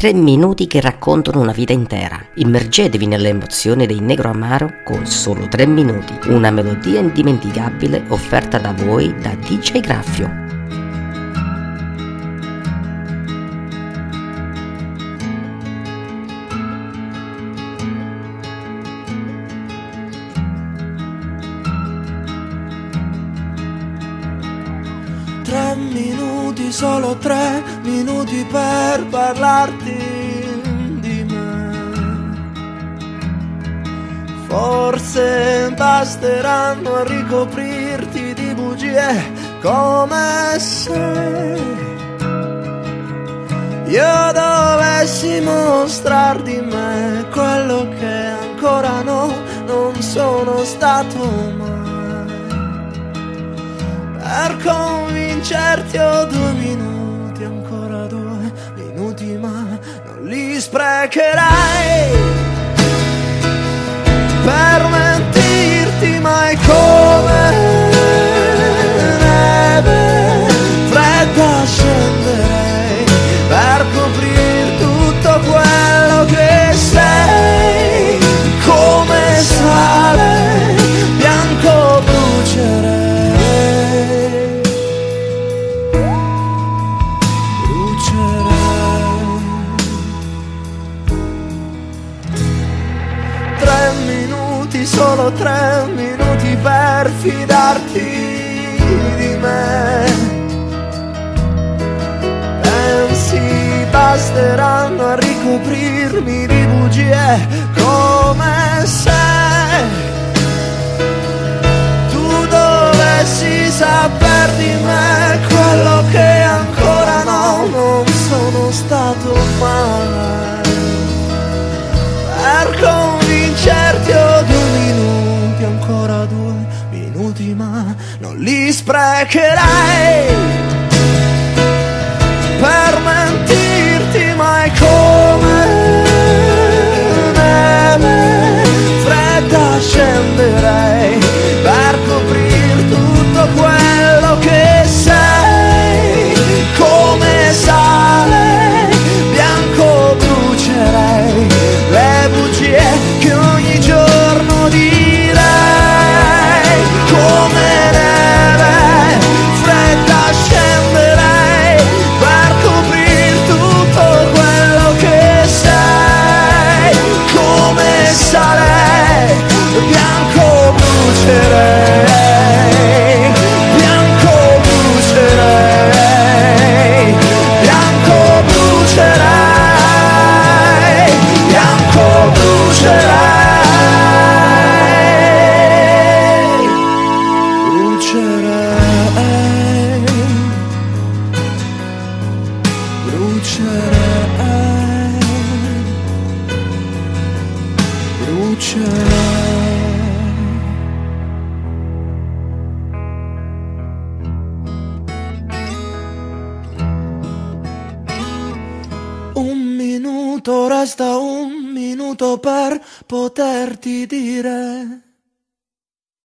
Tre minuti che raccontano una vita intera. Immergetevi nelle emozioni dei Negro Amaro con solo tre minuti. Una melodia indimenticabile offerta da voi da DJ Graffio. Tre minuti, solo tre minuti per parlarti di me. Forse basteranno a ricoprirti di bugie come se io dovessi mostrar di me quello che ancora no, non sono stato mai convincerti ho due minuti, ancora due minuti, ma non li sprecherai minuti, solo tre minuti per fidarti di me. Pensi basteranno a ricoprirmi di bugie non li sprecherai. Per mentirti brucerei Un minuto, resta un minuto per poterti dire